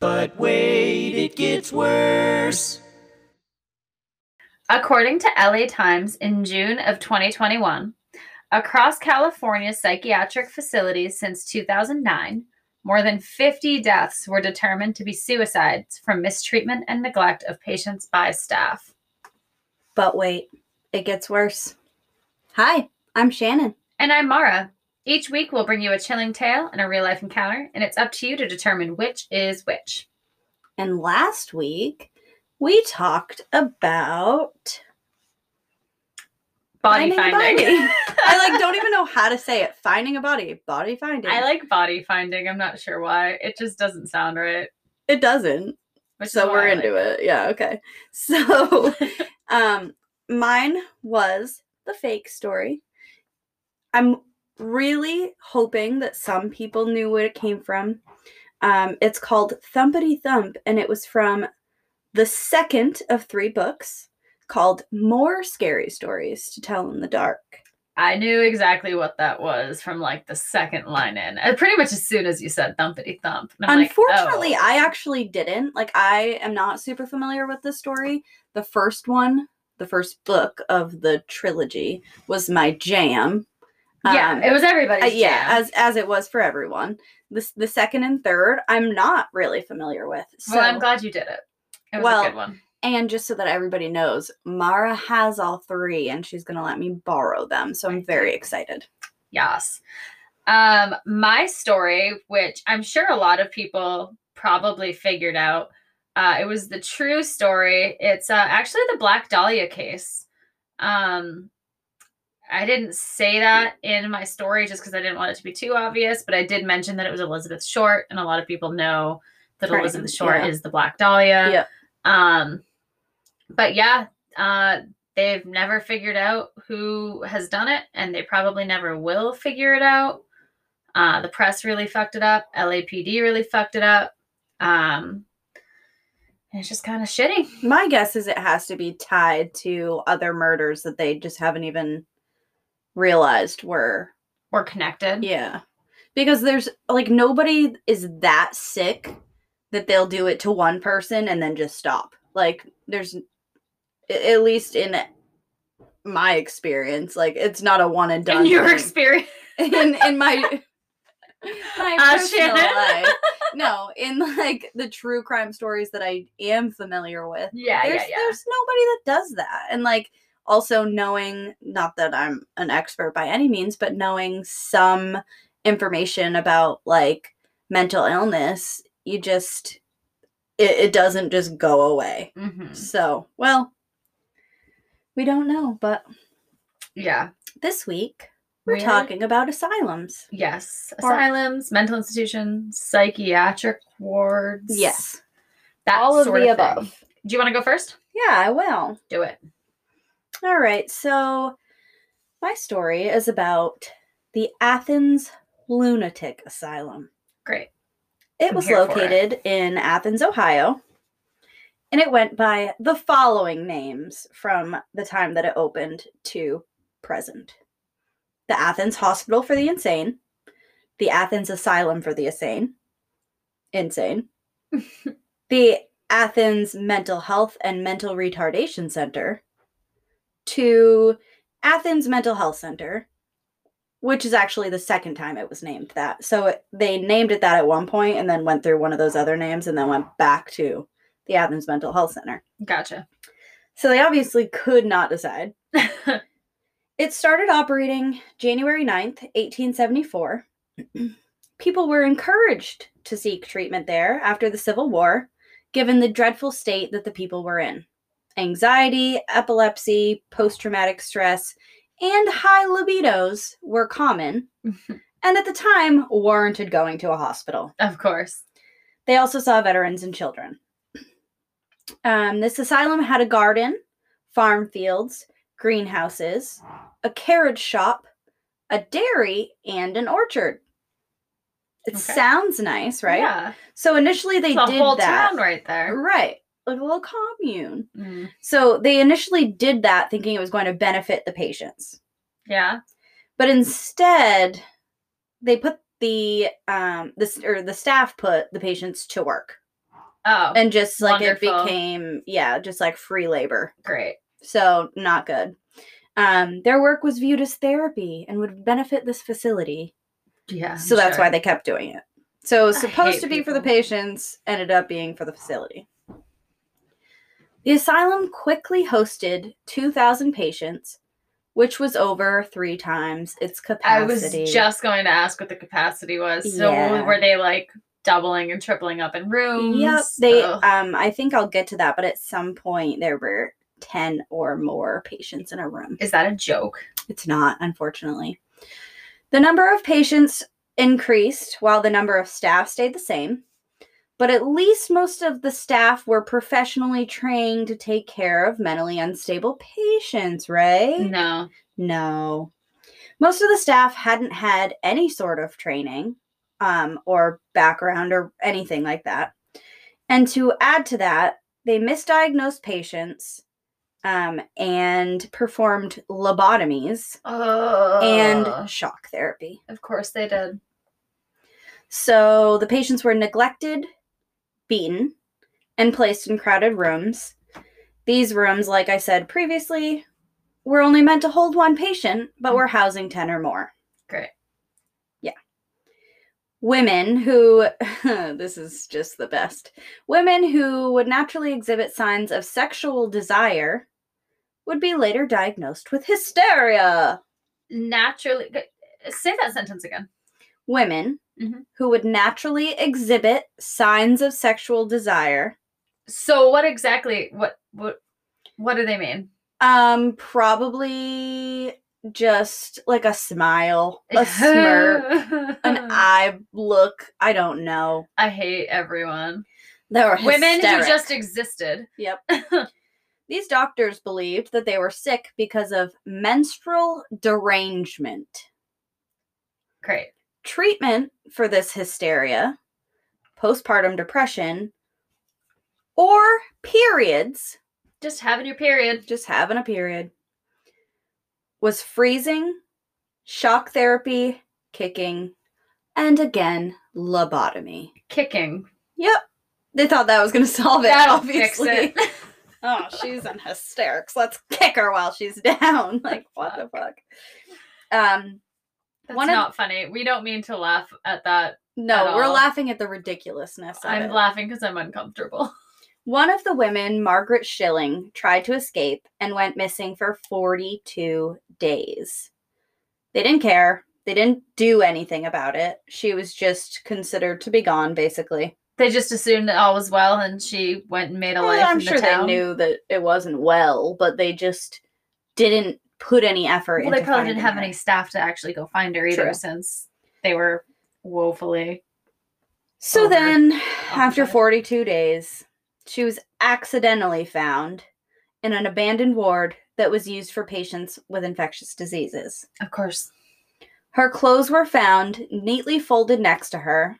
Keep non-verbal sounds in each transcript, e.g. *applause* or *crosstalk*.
But wait, it gets worse. According to LA Times in June of 2021, across California's psychiatric facilities since 2009, more than 50 deaths were determined to be suicides from mistreatment and neglect of patients by staff. But wait, it gets worse. Hi, I'm Shannon. And I'm Mara. Each week, we'll bring you a chilling tale and a real life encounter, and it's up to you to determine which is which. And last week, we talked about Body finding finding. body. *laughs* I like don't even know how to say it. Finding a body. Body finding. I like body finding. I'm not sure why. It just doesn't sound right. it doesn't. Which so we're I into like it. Yeah, okay. *laughs* So um mine was the fake story. I'm really hoping that some people knew where it came from. Um it's called Thumpity Thump and it was from the second of three books called More Scary Stories to Tell in the Dark. I knew exactly what that was from like the second line in. Uh, Pretty much as soon as you said thumpity thump. I'm like, Unfortunately, oh. I actually didn't. Like, I am not super familiar with this story. The first one, the first book of the trilogy, was my jam. Yeah, Um, it was everybody's uh, yeah, jam. as as it was for everyone. This the second and third, I'm not really familiar with. So, well, I'm glad you did it. It was Well, a good one. and just so that everybody knows, Mara has all three, and she's gonna let me borrow them. So I'm very excited. Yes. Um, my story, which I'm sure a lot of people probably figured out, uh, it was the true story. It's uh, actually the Black Dahlia case. Um, I didn't say that in my story just because I didn't want it to be too obvious, but I did mention that it was Elizabeth Short, and a lot of people know that Right, Elizabeth Short yeah. is the Black Dahlia. Yeah. Um, but yeah, uh, they've never figured out who has done it, and they probably never will figure it out. Uh, the press really fucked it up. LAPD really fucked it up. Um, it's just kind of shitty. My guess is it has to be tied to other murders that they just haven't even realized were Or connected. Yeah. Because there's like nobody is that sick that they'll do it to one person and then just stop. Like there's at least in my experience, like it's not a one and done. In your thing. experience. *laughs* in in my *laughs* my Uh, personal Shannon? life. *laughs* No, in like the true crime stories that I am familiar with Yeah, there's yeah, yeah. there's nobody that does that and like also knowing not that i'm an expert by any means but knowing some information about like mental illness you just it, it doesn't just go away hmm so well we don't know but Yeah. this week we're talking about asylums Yes. Or- Asylums, mental institutions, psychiatric wards. yes That all of the of above Do you want to go first? yeah i will Do it. All right, so my story is about the Athens Lunatic Asylum. Great. It I'm was for it. located in Athens, Ohio, and it went by the following names from the time that it opened to present the Athens Hospital for the Insane, the Athens Asylum for the Insane, insane, *laughs* the Athens Mental Health and Mental Retardation Center, to Athens Mental Health Center, which is actually the second time it was named that. So it, they named it that at one point and then went through one of those other names and then went back to the Athens Mental Health Center. Gotcha. So they obviously could not decide. *laughs* It started operating January 9th, 1874. *clears throat* People were encouraged to seek treatment there after the Civil War, given the dreadful state that the people were in. Anxiety, epilepsy, post traumatic stress, and high libidos were common, *laughs* and at the time warranted going to a hospital. of course. They also saw veterans and children. Um, this asylum had a garden, farm fields, greenhouses, a carriage shop, a dairy, and an orchard. It Okay. sounds nice, right? Yeah. So initially they It's did whole that. town right there. Right. Like a little commune. Mm. So they initially did that thinking it was going to benefit the patients. Yeah. But instead, they put the um this or the staff put the patients to work. Oh, and just like it became yeah, just like free labor. great. So not good. Um, their work was viewed as therapy and would benefit this facility. Yeah. So that's why they kept doing it. So supposed to be for the patients, ended up being for the facility. The asylum quickly hosted 2,000 patients, which was over three times its capacity. I was just going to ask what the capacity was. So Yeah. were they like doubling and tripling up in rooms? Yep. They Ugh. um I think I'll get to that, but at some point there were 10 or more patients in a room. Is that a joke? It's not, unfortunately. The number of patients increased while the number of staff stayed the same, but at least most of the staff were professionally trained to take care of mentally unstable patients, right? No. No. Most of the staff hadn't had any sort of training um, or background or anything like that. And to add to that, they misdiagnosed patients um, and performed lobotomies Oh. and shock therapy. of course they did. So the patients were neglected, beaten, and placed in crowded rooms. These rooms, like I said previously, were only meant to hold one patient, but were housing 10 or more. Great. Yeah. Women who, *laughs* this is just the best, women who would naturally exhibit signs of sexual desire would be later diagnosed with hysteria. Naturally. Say that sentence again. Women Mhm. who would naturally exhibit signs of sexual desire So what exactly? What what what do they mean? Um, probably just like a smile, *laughs* a smirk, an *laughs* eye look. I don't know. I hate everyone. They were Women who just existed. Yep. *laughs* These doctors believed that they were sick because of menstrual derangement. Great. Treatment for this hysteria, postpartum depression, or periods, Just having your period. just having a period, was freezing, shock therapy, kicking, and again, lobotomy. Kicking. Yep. They thought that was going *laughs* to solve it, That'll fix obviously. it. *laughs* *laughs* oh, she's in hysterics. Let's kick her while she's down. Like, what the fuck? Um, That's One of- not funny. We don't mean to laugh at that. no, At we're all. laughing at the ridiculousness of I'm it. laughing because I'm uncomfortable. *laughs* One of the women, Margaret Schilling, tried to escape and went missing for 42 days. They didn't care. They didn't do anything about it. She was just considered to be gone, basically. They just assumed that all was well, and she went and made a Well, life. I'm in sure the town. they knew that it wasn't well, but they just didn't put any effort Well, they probably didn't have her. any staff to actually go find her either, True. since they were woefully. So over then, after occupied. 42 days, she was accidentally found in an abandoned ward that was used for patients with infectious diseases. Of course. Her clothes were found neatly folded next to her,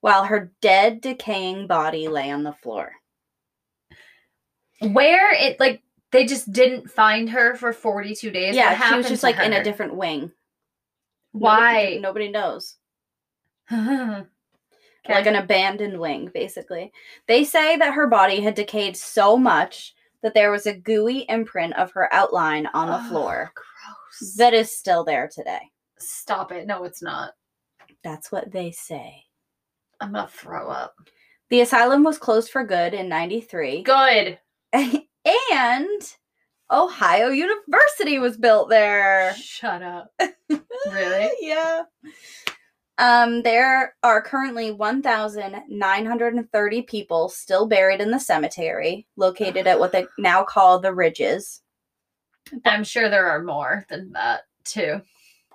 while her dead, decaying body lay on the floor. Where it like they just didn't find her for 42 days. yeah, she was just to like in a different wing. Why? Nobody, nobody knows. Okay. *laughs* Like an abandoned wing, basically. They say that her body had decayed so much that there was a gooey imprint of her outline on the Oh, floor Gross. that is still there today. Stop it. No, it's not. That's what they say. I'm gonna throw up. The asylum was closed for good in 93. Good. *laughs* and Ohio University was built there. Shut up. *laughs* Really? yeah. Um, there are currently 1,930 people still buried in the cemetery, located at what they *sighs* now call the Ridges. I'm sure there are more than that too.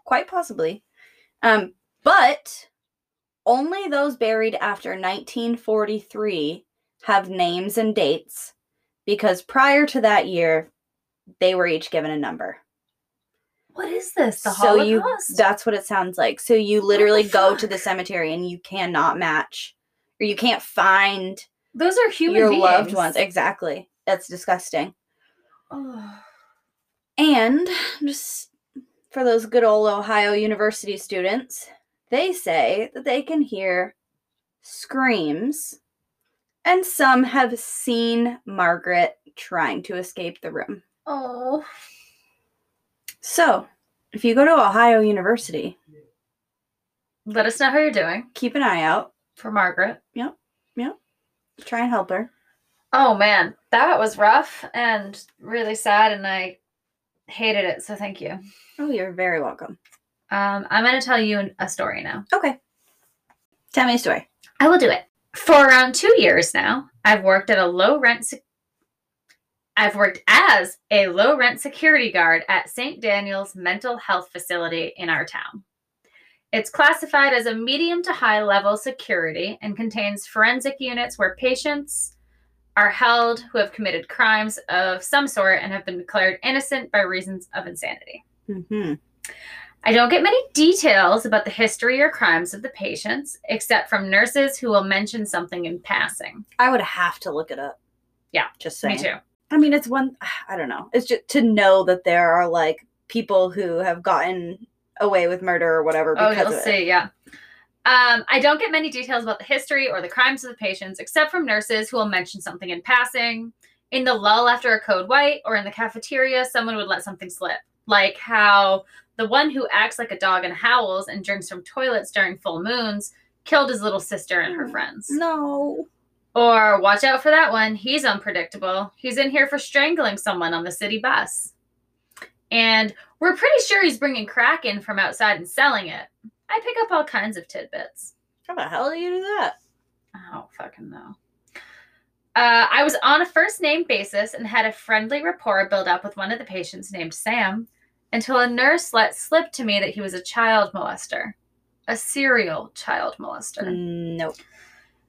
Quite possibly. Um, but only those buried after 1943 have names and dates because prior to that year, they were each given a number. What is this? The so you that's what it sounds like. So you literally go to the cemetery and you cannot match or you can't find Those are human your beings. loved ones. Exactly. That's disgusting. Ugh. And just for those good old Ohio University students, they say that they can hear screams And some have seen Margaret trying to escape the room. Oh. So, if you go to Ohio University, Let us know how you're doing keep an eye out. for Margaret. Yep. Yep. Try and help her. Oh man, that was rough and really sad, and I hated it. So thank you. Oh, you're very welcome. Um, I'm going to tell you a story now. Okay. Tell me a story. I will do it. For around two years now, I've worked at a low rent. Se- I've worked as a low rent security guard at St. Daniel's Mental Health Facility in our town. It's classified as a medium to high level security and contains forensic units where patients are held who have committed crimes of some sort and have been declared innocent by reasons of insanity. Mm-hmm. I don't get many details about the history or crimes of the patients, except from nurses who will mention something in passing. I would have to look it up. Yeah, Just saying. Me too. I mean, it's one, I don't know. It's just to know that there are like people who have gotten away with murder or whatever Oh, because you'll of see, it. yeah. Um, I don't get many details about the history or the crimes of the patients, except from nurses who will mention something in passing. In the lull after a code white or in the cafeteria, someone would let something slip. Like how the one who acts like a dog and howls and drinks from toilets during full moons killed his little sister and her Mm. friends. No. Or watch out for that one. He's unpredictable. He's in here for strangling someone on the city bus. And we're pretty sure he's bringing crack in from outside and selling it. I pick up all kinds of tidbits. How the hell do you do that? I don't fucking know. Uh, I was on a first name basis and had a friendly rapport build up with one of the patients named Sam until a nurse let slip to me that he was a child molester, a serial child molester. Nope.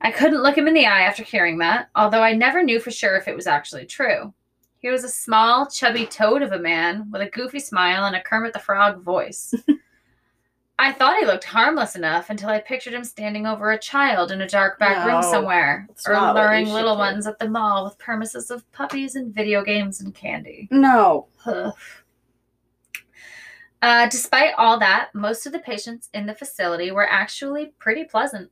I couldn't look him in the eye after hearing that, although I never knew for sure if it was actually true. He was a small, chubby toad of a man with a goofy smile and a Kermit the Frog voice. *laughs* I thought he looked harmless enough until I pictured him standing over a child in a dark back room somewhere, or not what you luring little do. ones at the mall with promises of puppies and video games and candy. No. Ugh. Uh, despite all that, most of the patients in the facility were actually pretty pleasant.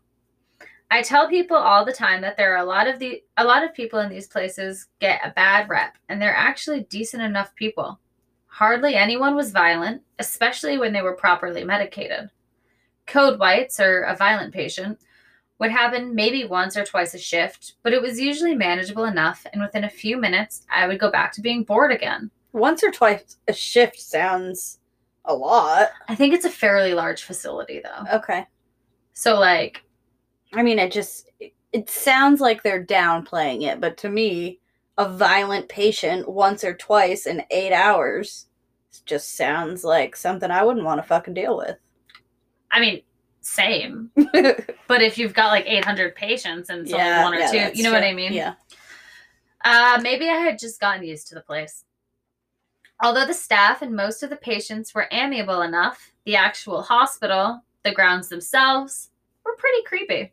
I tell people all the time that there are a lot of the a lot of people in these places get a bad rep, and they're actually decent enough people. Hardly anyone was violent, especially when they were properly medicated. Code whites or a violent patient would happen maybe once or twice a shift, but it was usually manageable enough, and within a few minutes, I would go back to being bored again. Once or twice a shift sounds a lot. I think it's a fairly large facility though. Okay. So like I mean, it just it, sounds like they're downplaying it, but to me, a violent patient once or twice in eight hours just sounds like something I wouldn't want to fucking deal with. I mean same. *laughs* But if you've got like 800 patients and it's only one or two, you know what. I mean? Yeah. Uh maybe I had just gotten used to the place. Although the staff and most of the patients were amiable enough, the actual hospital, the grounds themselves, were pretty creepy.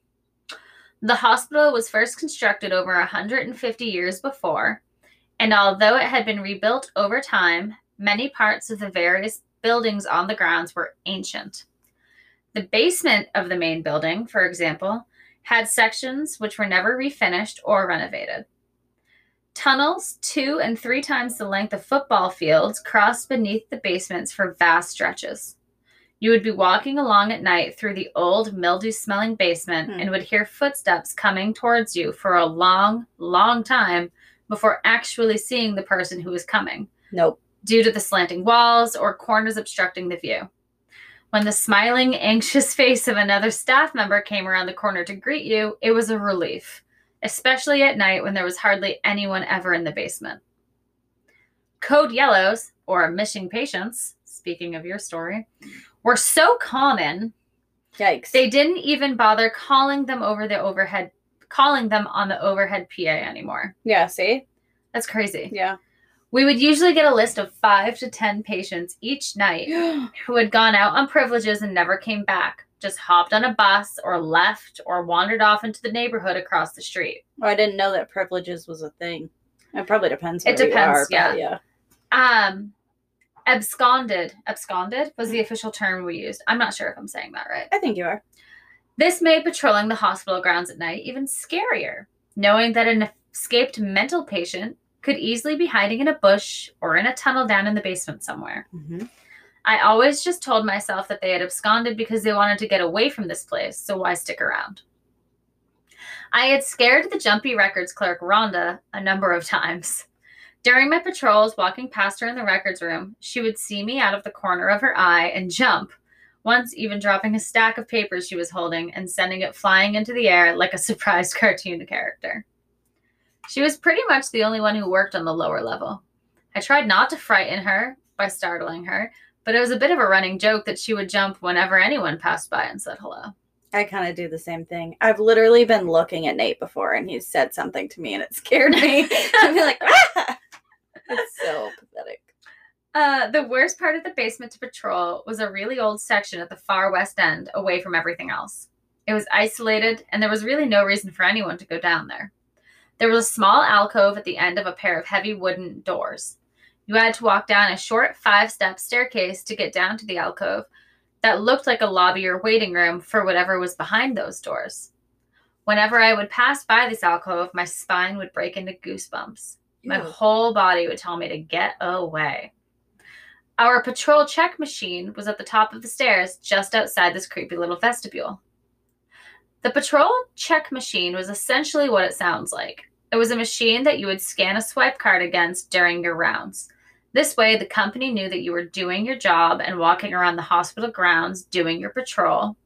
The hospital was first constructed over 150 years before, and although it had been rebuilt over time, many parts of the various buildings on the grounds were ancient. The basement of the main building, for example, had sections which were never refinished or renovated. Tunnels, two and three times the length of football fields, crossed beneath the basements for vast stretches. You would be walking along at night through the old, mildew smelling basement Hmm. and would hear footsteps coming towards you for a long, long time before actually seeing the person who was coming Nope. due to the slanting walls or corners obstructing the view. When the smiling, *laughs* anxious face of another staff member came around the corner to greet you, it was a relief, especially at night when there was hardly anyone ever in the basement. Code yellows, or missing patients, speaking of your story, were so common Yikes. they didn't even bother calling them over the overhead calling them on the overhead PA anymore. yeah, see? That's crazy. Yeah. We would usually get a list of five to 10 patients each night *gasps* who had gone out on privileges and never came back, just hopped on a bus or left or wandered off into the neighborhood across the street. Oh, I didn't know that privileges was a thing. It probably depends. It depends, are, yeah. yeah. Um, absconded, absconded was the official term we used. I'm not sure if I'm saying that right. I think you are. This made patrolling the hospital grounds at night even scarier. knowing that an escaped mental patient could easily be hiding in a bush or in a tunnel down in the basement somewhere. Mhm. I always just told myself that they had absconded because they wanted to get away from this place, so why stick around? I had scared the jumpy records clerk, Rhonda, a number of times. During my patrols, walking past her in the records room, she would see me out of the corner of her eye and jump, once even dropping a stack of papers she was holding and sending it flying into the air like a *laughs* surprised cartoon character. She was pretty much the only one who worked on the lower level. I tried not to frighten her by startling her, but it was a bit of a running joke that she would jump whenever anyone passed by and said hello. I kind of do the same thing. I've literally been looking at Nate before and he said something to me and it scared me. *laughs* *laughs* I'd be like, ah! It's so pathetic. Uh, the worst part of the basement to patrol was a really old section at the far west end, away from everything else. It was isolated, and there was really no reason for anyone to go down there. There was a small alcove at the end of a pair of heavy wooden doors. You had to walk down a short five step staircase to get down to the alcove that looked like a lobby or waiting room for whatever was behind those doors. Whenever I would pass by this alcove, my spine would break into goosebumps. My Ew. whole body would tell me to get away. Our patrol check machine was at the top of the stairs just outside this creepy little vestibule. The patrol check machine was essentially what it sounds like. It was a machine that you would scan a swipe card against during your rounds. This way, the company knew that you were doing your job and walking around the hospital grounds doing your patrol,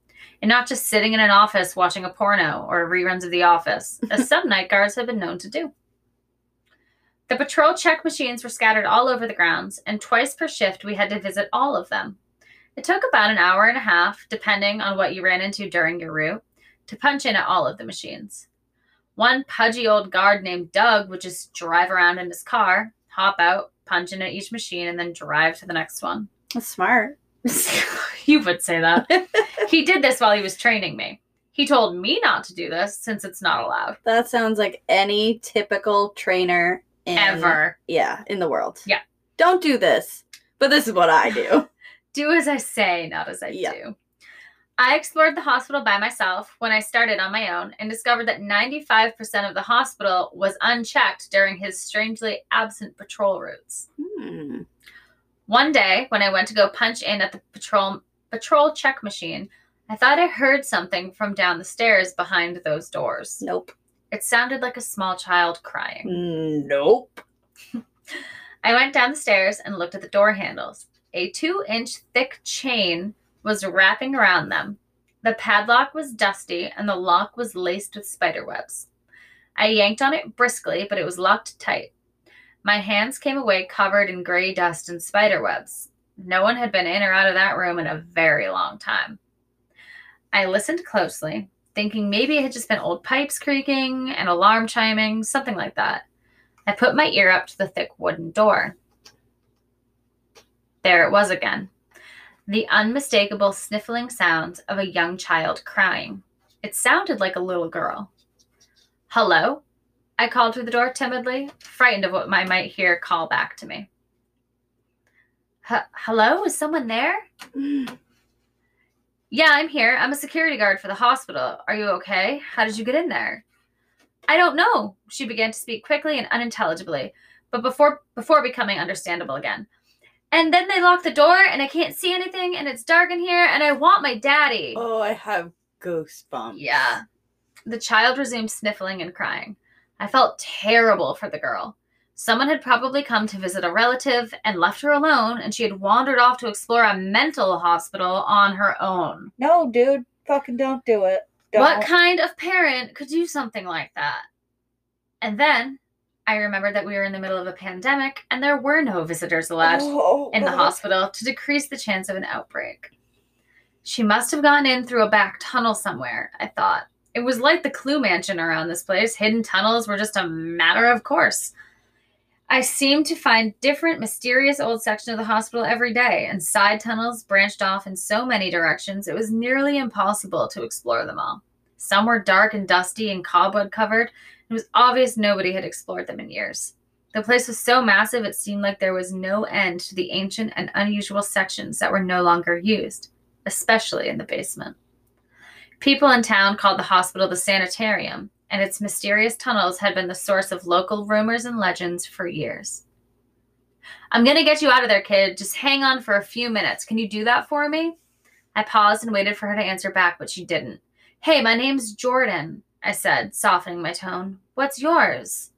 and not just sitting in an office watching a porno or reruns of The Office, *laughs* as some night guards have been known to do. The patrol check machines were scattered all over the grounds, and twice per shift we had to visit all of them. It took about an hour and a half, depending on what you ran into during your route, to punch in at all of the machines. One pudgy old guard named Doug would just drive around in his car, hop out, punch in at each machine, and then drive to the next one. That's smart. *laughs* you would say that. *laughs* he did this while he was training me. He told me not to do this since it's not allowed. That sounds like any typical trainer in, Ever. Yeah, in the world. Yeah. Don't do this. But this is what I do. *laughs* do as I say, not as I Yeah. do. I explored the hospital by myself when I started on my own and discovered that 95% of the hospital was unchecked during his strangely absent patrol routes. Hmm. One day, when I went to go punch in at the patrol patrol check machine, I thought I heard something from down the stairs behind those doors. Nope. It sounded like a small child crying. Nope. *laughs* I went down the stairs and looked at the door handles. A two inch thick chain was wrapping around them. The padlock was dusty and the lock was laced with spiderwebs. I yanked on it briskly, but it was locked tight. My hands came away covered in gray dust and spiderwebs. No one had been in or out of that room in a very long time. I listened closely, thinking maybe it had just been old pipes creaking, an alarm chiming, something like that. I put my ear up to the thick wooden door. There it was again. The unmistakable sniffling sounds of a young child crying. It sounded like a little girl. Hello? I called through the door timidly, frightened of what I might hear call back to me. Hello? Is someone there? *sighs* Yeah, I'm here. I'm a security guard for the hospital. Are you okay? How did you get in there? I don't know. She began to speak quickly and unintelligibly, but before before becoming understandable again. And then they lock the door and I can't see anything and it's dark in here and I want my daddy. Oh, I have goosebumps. Yeah. The child resumed sniffling and crying. I felt terrible for the girl. Someone had probably come to visit a relative and left her alone, and she had wandered off to explore a mental hospital on her own. No, dude. Fucking don't do it. Don't. What kind of parent could do something like that? And then I remembered that we were in the middle of a pandemic and there were no visitors allowed Oh, in the oh. *laughs* hospital to decrease the chance of an outbreak. She must have gone in through a back tunnel somewhere, I thought. It was like the Clue Mansion around this place. Hidden tunnels were just a matter of course. I seemed to find different mysterious old sections of the hospital every day, and side tunnels branched off in so many directions it was nearly impossible to explore them all. Some were dark and dusty and cobweb covered. It was obvious nobody had explored them in years. The place was so massive it seemed like there was no end to the ancient and unusual sections that were no longer used, especially in the basement. People in town called the hospital the sanitarium, and its mysterious tunnels had been the source of local rumors and legends for years. I'm going to get you out of there, kid. Just hang on for a few minutes. Can you do that for me? I paused and waited for her to answer back, but she didn't. Hey, my name's Jordan, I said, softening my tone. What's yours?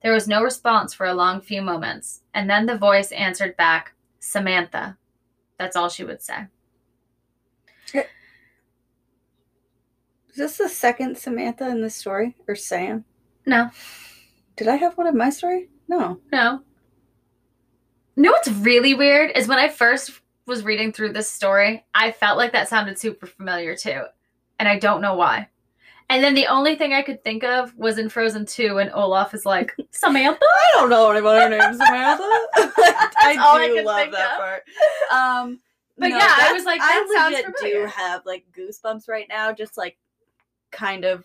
There was no response for a long few moments, and then the voice answered back, Samantha. That's all she would say. Is this the second Samantha in this story? Or Sam? No, Did I have one in my story? No. no. You know what's really weird is when I first was reading through this story, I felt like that sounded super familiar too. And I don't know why. And then the only thing I could think of was in Frozen 2 when Olaf is like, *laughs* Samantha? I don't know anybody named Samantha. *laughs* I all I do love think that of. part. *laughs* Um, But no, yeah, I was like, that I sounds legit familiar. do have like goosebumps right now, just like kind of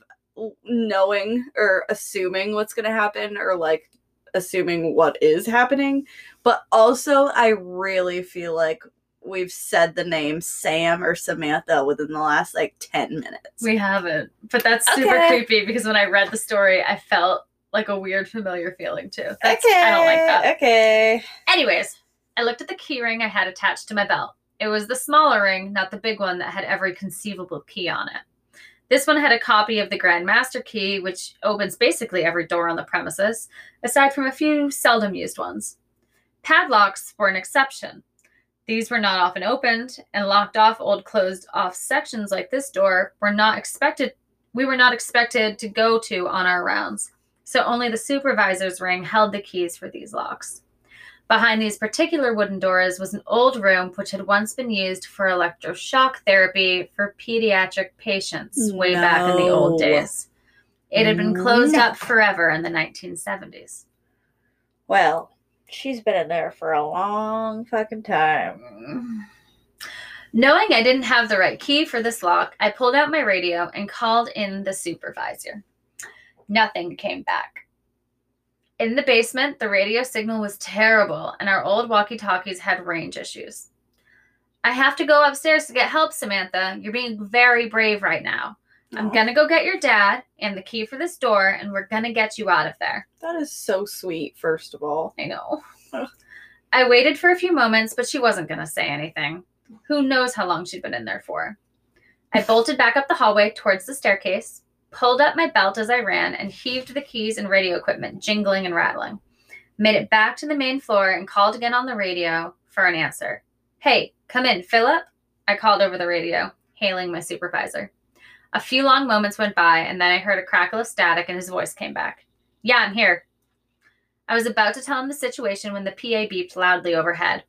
knowing or assuming what's gonna happen, or like assuming what is happening. But also, I really feel like we've said the name Sam or Samantha within the last like ten minutes. We haven't. But that's super Okay. creepy because when I read the story, I felt like a weird familiar feeling too. That's, I don't like that. Okay. Anyways, I looked at the key ring I had attached to my belt. It was the smaller ring, not the big one that had every conceivable key on it. This one had a copy of the Grand Master key, which opens basically every door on the premises, aside from a few seldom used ones. Padlocks were an exception. These were not often opened, and locked off old closed off sections like this door were not expected we were not expected to go to on our rounds. So only the supervisor's ring held the keys for these locks. Behind these particular wooden doors was an old room which had once been used for electroshock therapy for pediatric patients way back in the old days. It had been closed No. up forever in the 1970s. Well, she's been in there for a long fucking time. *sighs* Knowing I didn't have the right key for this lock, I pulled out my radio and called in the supervisor. Nothing came back. In the basement, the radio signal was terrible, and our old walkie talkies had range issues. I have to go upstairs to get help, Samantha. You're being very brave right now. I'm gonna go get your dad and the key for this door, and we're gonna get you out of there. That is so sweet, first of all. I know. I waited for a few moments, but she wasn't going to say anything. Who knows how long she'd been in there for? I bolted back up the hallway towards the staircase, pulled up my belt as I ran, and heaved the keys and radio equipment, jingling and rattling. Made it back to the main floor and called again on the radio for an answer. Hey, come in, Philip. I called over the radio, hailing my supervisor. A few long moments went by, and then I heard a crackle of static, and his voice came back. Yeah, I'm here. I was about to tell him the situation when the PA beeped loudly overhead.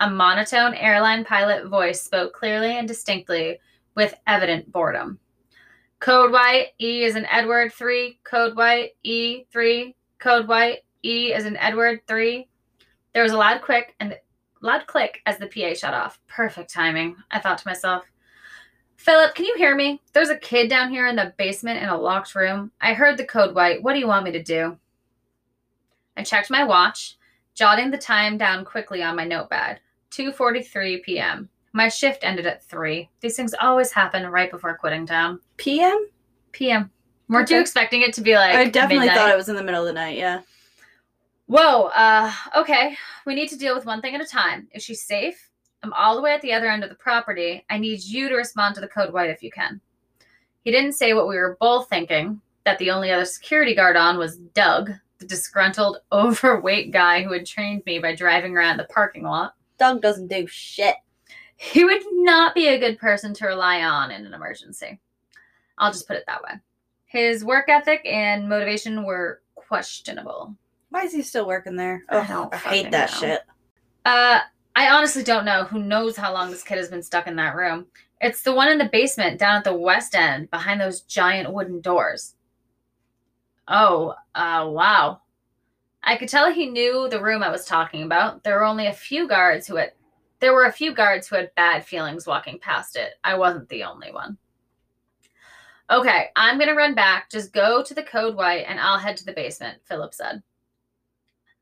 A monotone airline pilot voice spoke clearly and distinctly with evident boredom. Code white, E is an Edward 3, code white, E 3, code white, E is an Edward 3. There was a loud click and loud click as the PA shut off. Perfect timing, I thought to myself. Philip, can you hear me? There's a kid down here in the basement in a locked room. I heard the code white. What do you want me to do? I checked my watch, jotting the time down quickly on my notepad. 2:43 p.m. My shift ended at 3. These things always happen right before quitting time. PM? PM. Weren't you expecting it to be like I definitely midnight? thought it was in the middle of the night, yeah. Whoa, uh, okay. We need to deal with one thing at a time. Is she safe? I'm all the way at the other end of the property. I need you to respond to the code white if you can. He didn't say what we were both thinking that the only other security guard on was Doug, the disgruntled, *laughs* overweight guy who had trained me by driving around the parking lot. Doug doesn't do shit. He would not be a good person to rely on in an emergency. I'll just put it that way. His work ethic and motivation were questionable. Why is he still working there? I Oh, don't I hate that know. shit. Uh, I honestly don't know. Who knows how long this kid has been stuck in that room? It's the one in the basement down at the west end behind those giant wooden doors. Oh, uh, wow. I could tell he knew the room I was talking about. There were only a few guards who had there were a few guards who had bad feelings walking past it. I wasn't the only one. Okay, I'm gonna run back. Just go to the code white and I'll head to the basement, Philip said.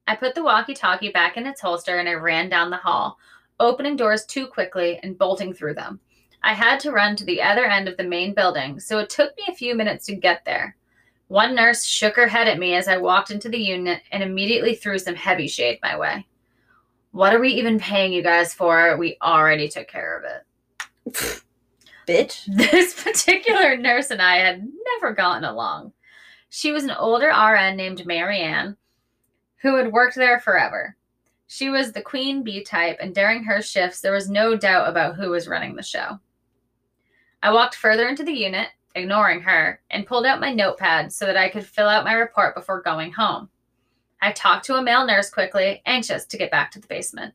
I put the walkie talkie back in its holster and I ran down the hall, opening doors too quickly and bolting through them. I had to run to the other end of the main building, so it took me a few minutes to get there. One nurse shook her head at me as I walked into the unit and immediately threw some heavy shade my way. What are we even paying you guys for? We already took care of it. *laughs* Bitch. *laughs* This particular nurse and I had never gotten along. She was an older RN named Marianne who had worked there forever. She was the queen bee type, and during her shifts, there was no doubt about who was running the show. I walked further into the unit, ignoring her, and pulled out my notepad so that I could fill out my report before going home. I talked to a male nurse quickly, anxious to get back to the basement.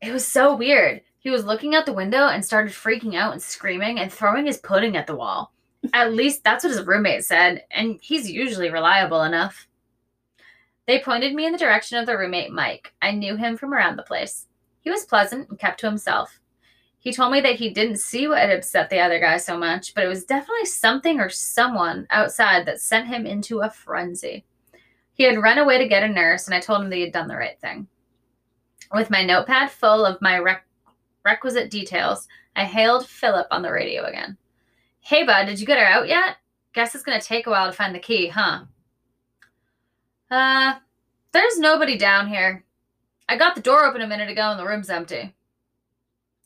It was so weird. He was looking out the window and started freaking out and screaming and throwing his pudding at the wall. At least that's what his roommate said, and he's usually reliable enough. They pointed me in the direction of the roommate, Mike. I knew him from around the place. He was pleasant and kept to himself. He told me that he didn't see what had upset the other guy so much, but it was definitely something or someone outside that sent him into a frenzy. He had run away to get a nurse, and I told him that he had done the right thing. With my notepad full of my rec- requisite details, I hailed Philip on the radio again. Hey, bud, did you get her out yet? Guess it's going to take a while to find the key, huh? Uh, there's nobody down here. I got the door open a minute ago and the room's empty.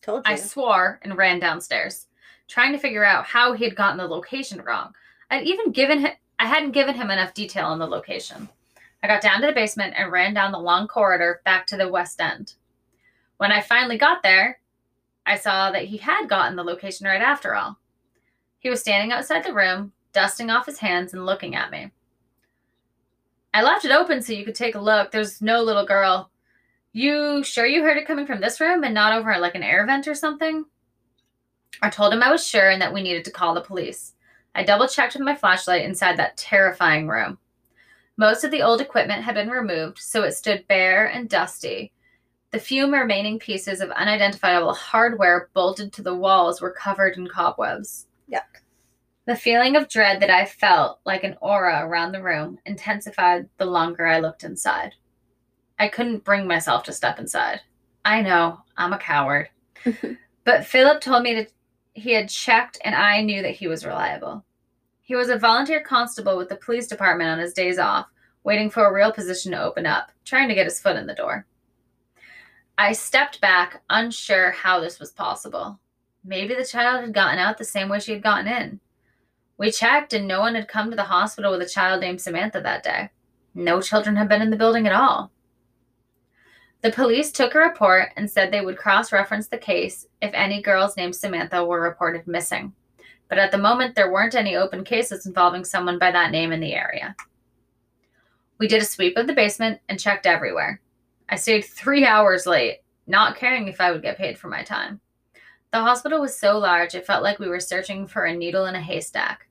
Told you. I swore and ran downstairs, trying to figure out how he had gotten the location wrong. I'd even given him I hadn't given him enough detail on the location. I got down to the basement and ran down the long corridor back to the west end. When I finally got there, I saw that he had gotten the location right after all. He was standing outside the room, dusting off his hands and looking at me. I left it open so you could take a look. There's no little girl. You sure you heard it coming from this room and not over like an air vent or something? I told him I was sure and that we needed to call the police. I double checked with my flashlight inside that terrifying room. Most of the old equipment had been removed, so it stood bare and dusty. The few remaining pieces of unidentifiable hardware bolted to the walls were covered in cobwebs. Yuck. The feeling of dread that I felt like an aura around the room intensified the longer I looked inside. I couldn't bring myself to step inside. I know, I'm a coward. *laughs* but Philip told me that he had checked and I knew that he was reliable. He was a volunteer constable with the police department on his days off, waiting for a real position to open up, trying to get his foot in the door. I stepped back, unsure how this was possible. Maybe the child had gotten out the same way she had gotten in. We checked, and no one had come to the hospital with a child named Samantha that day. No children had been in the building at all. The police took a report and said they would cross reference the case if any girls named Samantha were reported missing. But at the moment, there weren't any open cases involving someone by that name in the area. We did a sweep of the basement and checked everywhere. I stayed three hours late, not caring if I would get paid for my time. The hospital was so large, it felt like we were searching for a needle in a haystack.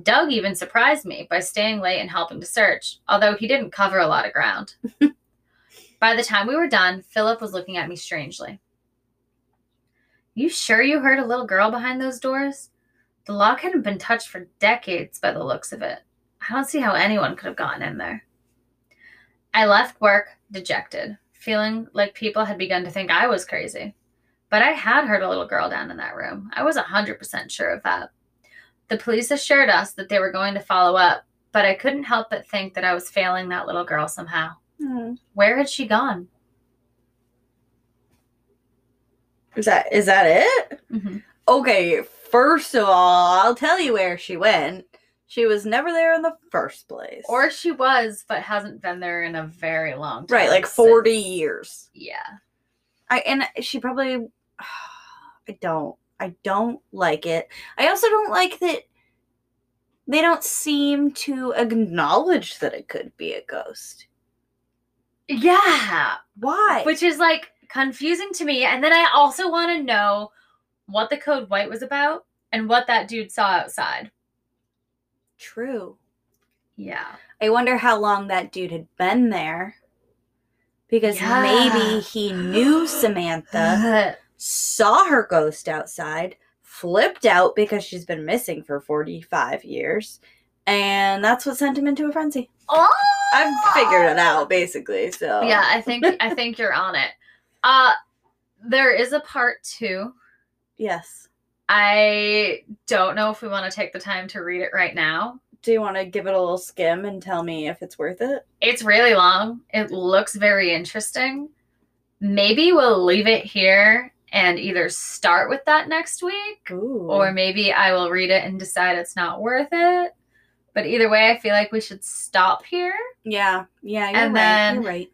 Doug even surprised me by staying late and helping to search, although he didn't cover a lot of ground. *laughs* by the time we were done, Philip was looking at me strangely. You sure you heard a little girl behind those doors? The lock hadn't been touched for decades by the looks of it. I don't see how anyone could have gotten in there. I left work dejected, feeling like people had begun to think I was crazy. But I had heard a little girl down in that room. I was 100% sure of that. The police assured us that they were going to follow up, but I couldn't help but think that I was failing that little girl somehow. Hmm. Where had she gone? Is that is that it? Mm-hmm. Okay, first of all, I'll tell you where she went. She was never there in the first place. Or she was, but hasn't been there in a very long time. right, like since- 40 years. Yeah. I and she probably *sighs* I don't. I don't like it. I also don't like that they don't seem to acknowledge that it could be a ghost. Yeah. Why? Which is like confusing to me. And then I also want to know what the code white was about and what that dude saw outside. true. Yeah. I wonder how long that dude had been there. Because Yeah. maybe he knew *gasps* Samantha, *laughs* saw her ghost outside, flipped out because she's been missing for 45 years, and that's what sent him into a frenzy. oh! I've figured it out basically, so Yeah, I think I *laughs* think you're on it. Uh there is a part 2. Yes. I don't know if we want to take the time to read it right now, Do you want to give it a little skim and tell me if it's worth it? It's really long. It looks very interesting. Maybe we'll leave it here and either start with that next week, Ooh. or maybe I will read it and decide it's not worth it. But either way, I feel like we should stop here. yeah, yeah, you're And right. then- you're right.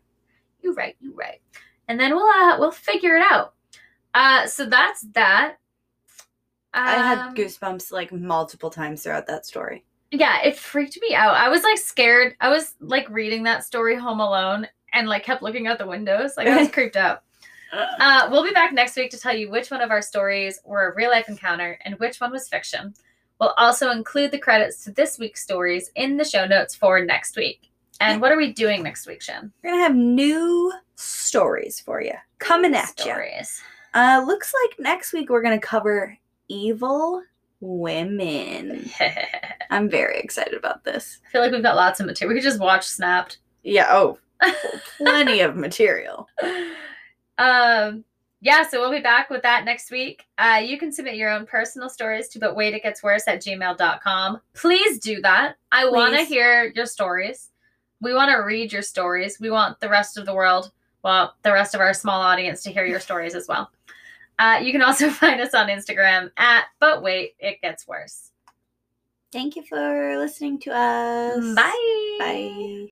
You're right, You're right. And then we'll uh we'll figure it out. Uh so that's that. I had Um, goosebumps like multiple times throughout that story. Yeah, it freaked me out. I was like scared. I was like reading that story home alone and like kept looking out the windows. Like I was *laughs* creeped out. Uh, we'll be back next week to tell you which one of our stories were a real life encounter and which one was fiction. We'll also include the credits to this week's stories in the show notes for next week. And what are we doing next week, Shan? We're gonna have new stories for you coming at you. Stories. Uh, looks like next week we're gonna cover evil women. *laughs* I'm very excited about this. I feel like we've got lots of material. We could just watch Snapped. Yeah. Oh, *laughs* plenty of material. *laughs* um yeah so we'll be back with that next week. Uh you can submit your own personal stories to but wait it gets worse at gmail.com please do that. I want to hear your stories. We want to read your stories. We want the rest of the world well the rest of our small audience to hear your stories as well. Uh, you can also *laughs* find us on instagram at but wait it gets worse Thank you for listening to us. bye. Bye.